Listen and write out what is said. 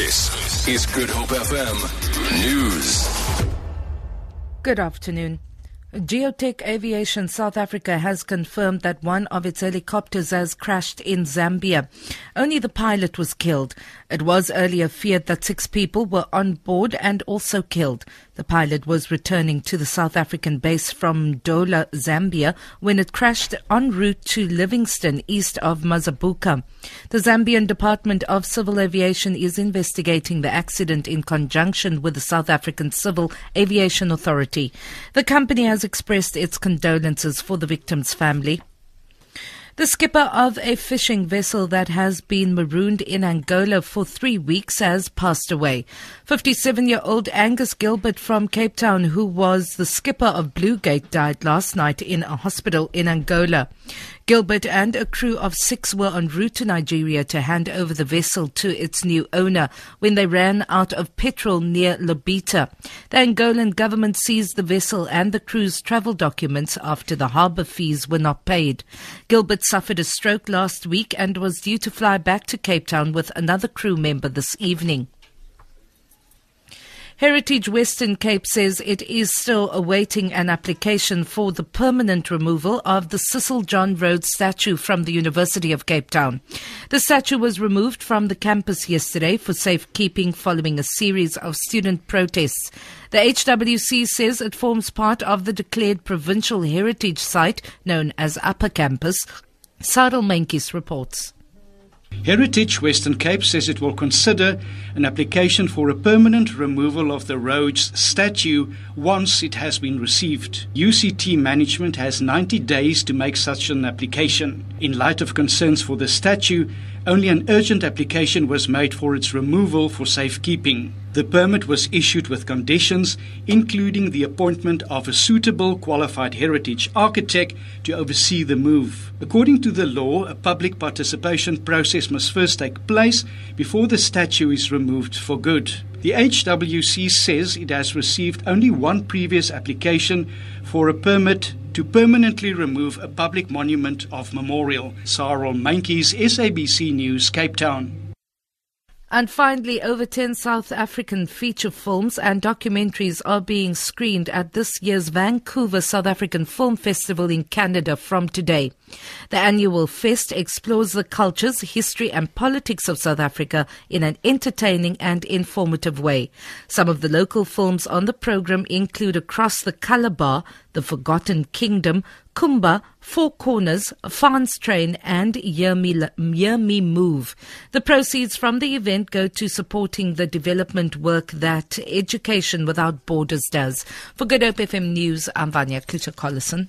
This is Good Hope FM News. Good afternoon. Geotech Aviation South Africa has confirmed that one of its helicopters has crashed in Zambia. Only the pilot was killed. It was earlier feared that six people were on board and also killed. The pilot was returning to the South African base from Ndola, Zambia, when it crashed en route to Livingstone, east of Mazabuka. The Zambian Department of Civil Aviation is investigating the accident in conjunction with the South African Civil Aviation Authority. The company has expressed its condolences for the victim's family. The skipper of a fishing vessel that has been marooned in Angola for three weeks has passed away. 57 year old Angus Gilbert from Cape Town, who was the skipper of Bluegate, died last night in a hospital in Angola. Gilbert and a crew of six were en route to Nigeria to hand over the vessel to its new owner when they ran out of petrol near Lobito. The Angolan government seized the vessel and the crew's travel documents after the harbour fees were not paid. Gilbert suffered a stroke last week and was due to fly back to Cape Town with another crew member this evening. Heritage Western Cape says it is still awaiting an application for the permanent removal of the Cecil John Rhodes statue from the University of Cape Town. The statue was removed from the campus yesterday for safekeeping following a series of student protests. The HWC says it forms part of the declared provincial heritage site known as Upper Campus. Cyril Menkis reports. Heritage Western Cape says it will consider an application for a permanent removal of the Rhodes statue once it has been received. UCT management has 90 days to make such an application. In light of concerns for the statue, only an urgent application was made for its removal for safekeeping. The permit was issued with conditions, including the appointment of a suitable qualified heritage architect to oversee the move. According to the law, a public participation process must first take place before the statue is removed for good. The HWC says it has received only one previous application for a permit to permanently remove a public monument of memorial. Cyril Menkes, SABC News, Cape Town. And finally, over 10 South African feature films and documentaries are being screened at this year's Vancouver South African Film Festival in Canada from today. The annual fest explores the cultures, history, and politics of South Africa in an entertaining and informative way. Some of the local films on the program include Across the Calabar, The Forgotten Kingdom, Khumba, Four Corners, Fans Train, and Year Me Move. The proceeds from the event go to supporting the development work that Education Without Borders does. For Good Hope FM News, I'm Vanya Kluter-Collison.